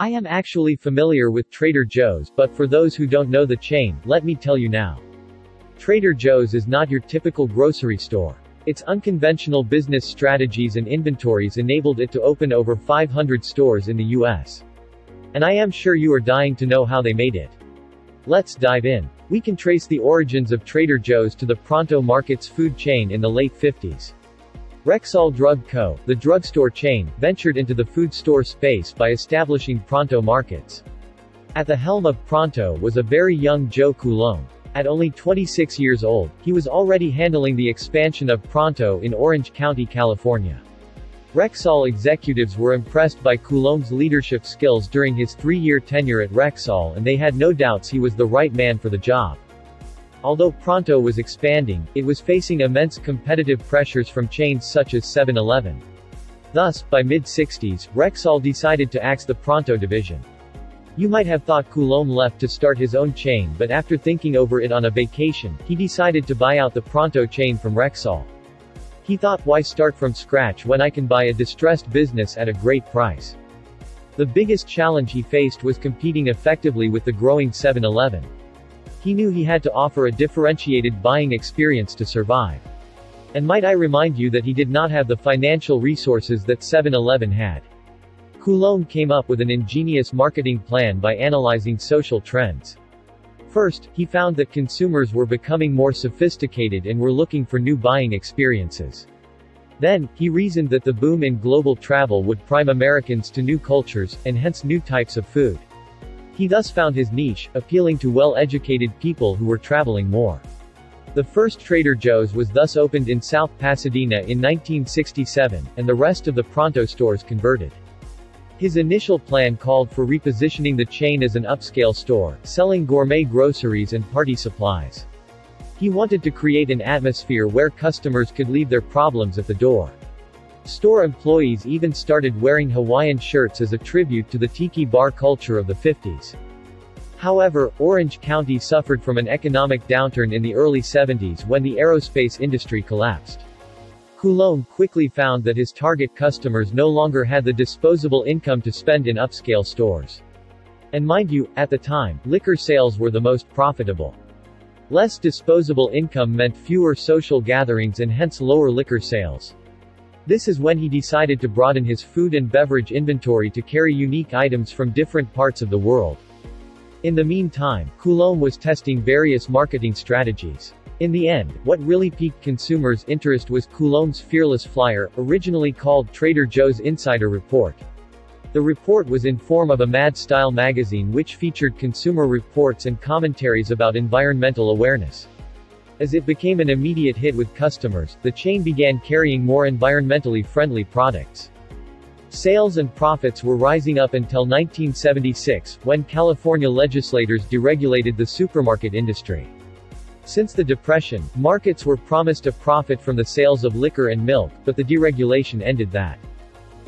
I am actually familiar with Trader Joe's, but for those who don't know the chain, let me tell you now. Trader Joe's is not your typical grocery store. Its unconventional business strategies and inventories enabled it to open over 500 stores in the US. And I am sure you are dying to know how they made it. Let's dive in. We can trace the origins of Trader Joe's to the Pronto Markets food chain in the late 50s. Rexall Drug Co., the drugstore chain, ventured into the food store space by establishing Pronto Markets. At the helm of Pronto was a very young Joe Coulombe. At only 26 years old, he was already handling the expansion of Pronto in Orange County, California. Rexall executives were impressed by Coulombe's leadership skills during his three-year tenure at Rexall and they had no doubts he was the right man for the job. Although Pronto was expanding, it was facing immense competitive pressures from chains such as 7-Eleven. Thus, by mid-60s, Rexall decided to axe the Pronto division. You might have thought Coulombe left to start his own chain but after thinking over it on a vacation, he decided to buy out the Pronto chain from Rexall. He thought why start from scratch when I can buy a distressed business at a great price. The biggest challenge he faced was competing effectively with the growing 7-Eleven. He knew he had to offer a differentiated buying experience to survive. And might I remind you that he did not have the financial resources that 7-Eleven had. Coulombe came up with an ingenious marketing plan by analyzing social trends. First, he found that consumers were becoming more sophisticated and were looking for new buying experiences. Then, he reasoned that the boom in global travel would prime Americans to new cultures, and hence new types of food. He thus found his niche, appealing to well-educated people who were traveling more. The first Trader Joe's was thus opened in South Pasadena in 1967, and the rest of the Pronto stores converted. His initial plan called for repositioning the chain as an upscale store, selling gourmet groceries and party supplies. He wanted to create an atmosphere where customers could leave their problems at the door. Store employees even started wearing Hawaiian shirts as a tribute to the tiki bar culture of the 50s. However, Orange County suffered from an economic downturn in the early 70s when the aerospace industry collapsed. Coulombe quickly found that his target customers no longer had the disposable income to spend in upscale stores. And mind you, at the time, liquor sales were the most profitable. Less disposable income meant fewer social gatherings and hence lower liquor sales. This is when he decided to broaden his food and beverage inventory to carry unique items from different parts of the world. In the meantime, Coulombe was testing various marketing strategies. In the end, what really piqued consumers' interest was Coulombe's Fearless Flyer, originally called Trader Joe's Insider Report. The report was in form of a mad-style magazine which featured consumer reports and commentaries about environmental awareness. As it became an immediate hit with customers, the chain began carrying more environmentally friendly products. Sales and profits were rising up until 1976, when California legislators deregulated the supermarket industry. Since the Depression, markets were promised a profit from the sales of liquor and milk, but the deregulation ended that.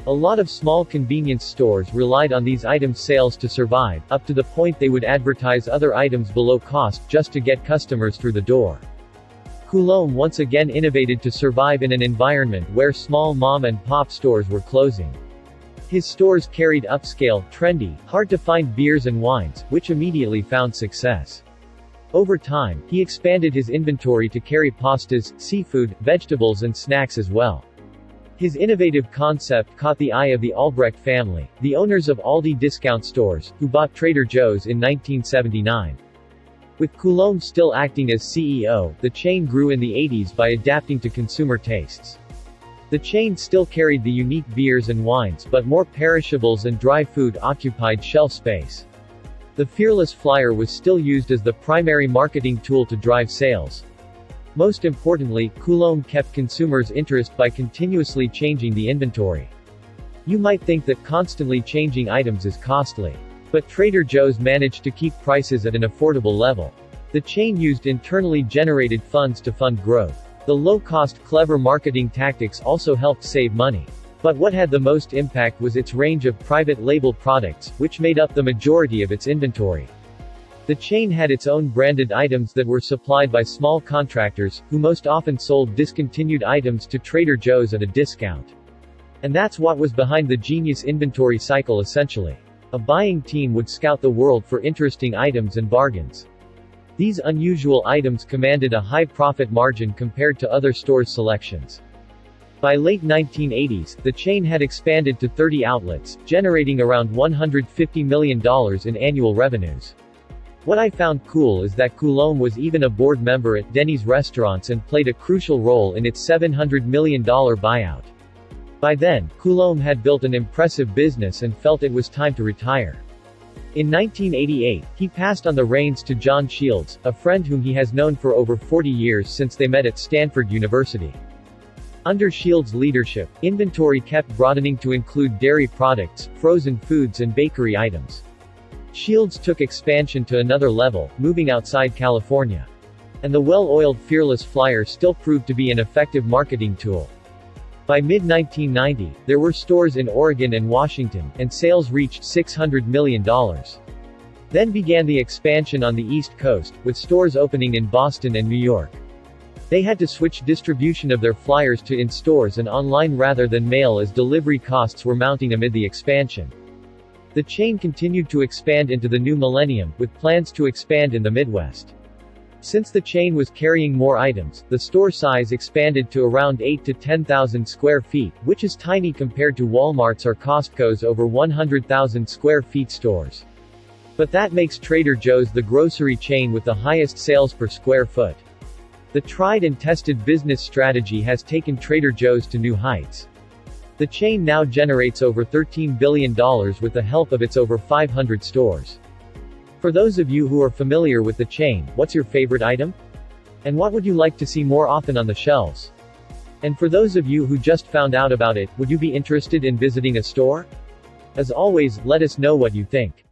A lot of small convenience stores relied on these items' sales to survive, up to the point they would advertise other items below cost just to get customers through the door. Coulombe once again innovated to survive in an environment where small mom and pop stores were closing. His stores carried upscale, trendy, hard-to-find beers and wines, which immediately found success. Over time, he expanded his inventory to carry pastas, seafood, vegetables and snacks as well. His innovative concept caught the eye of the Albrecht family, the owners of Aldi discount stores, who bought Trader Joe's in 1979. With Coulombe still acting as CEO, the chain grew in the 80s by adapting to consumer tastes. The chain still carried the unique beers and wines, but more perishables and dry food occupied shelf space. The Fearless Flyer was still used as the primary marketing tool to drive sales. Most importantly, Coulombe kept consumers' interest by continuously changing the inventory. You might think that constantly changing items is costly. But Trader Joe's managed to keep prices at an affordable level. The chain used internally generated funds to fund growth. The low-cost clever marketing tactics also helped save money. But what had the most impact was its range of private label products, which made up the majority of its inventory. The chain had its own branded items that were supplied by small contractors, who most often sold discontinued items to Trader Joe's at a discount. And that's what was behind the genius inventory cycle essentially. A buying team would scout the world for interesting items and bargains. These unusual items commanded a high profit margin compared to other stores' selections. By late 1980s, the chain had expanded to 30 outlets, generating around $150 million in annual revenues. What I found cool is that Coulombe was even a board member at Denny's restaurants and played a crucial role in its $700 million buyout. By then, Coulombe had built an impressive business and felt it was time to retire. In 1988, he passed on the reins to John Shields, a friend whom he has known for over 40 years since they met at Stanford University. Under Shields' leadership, inventory kept broadening to include dairy products, frozen foods and bakery items. Shields took expansion to another level, moving outside California. And the well-oiled Fearless Flyer still proved to be an effective marketing tool. By mid-1990, there were stores in Oregon and Washington, and sales reached $600 million. Then began the expansion on the East Coast, with stores opening in Boston and New York. They had to switch distribution of their flyers to in-stores and online rather than mail as delivery costs were mounting amid the expansion. The chain continued to expand into the new millennium, with plans to expand in the Midwest. Since the chain was carrying more items, the store size expanded to around 8 to 10,000 square feet, which is tiny compared to Walmart's or Costco's over 100,000 square feet stores. But that makes Trader Joe's the grocery chain with the highest sales per square foot. The tried and tested business strategy has taken Trader Joe's to new heights. The chain now generates over $13 billion with the help of its over 500 stores. For those of you who are familiar with the chain, what's your favorite item? And what would you like to see more often on the shelves? And for those of you who just found out about it, would you be interested in visiting a store? As always, let us know what you think.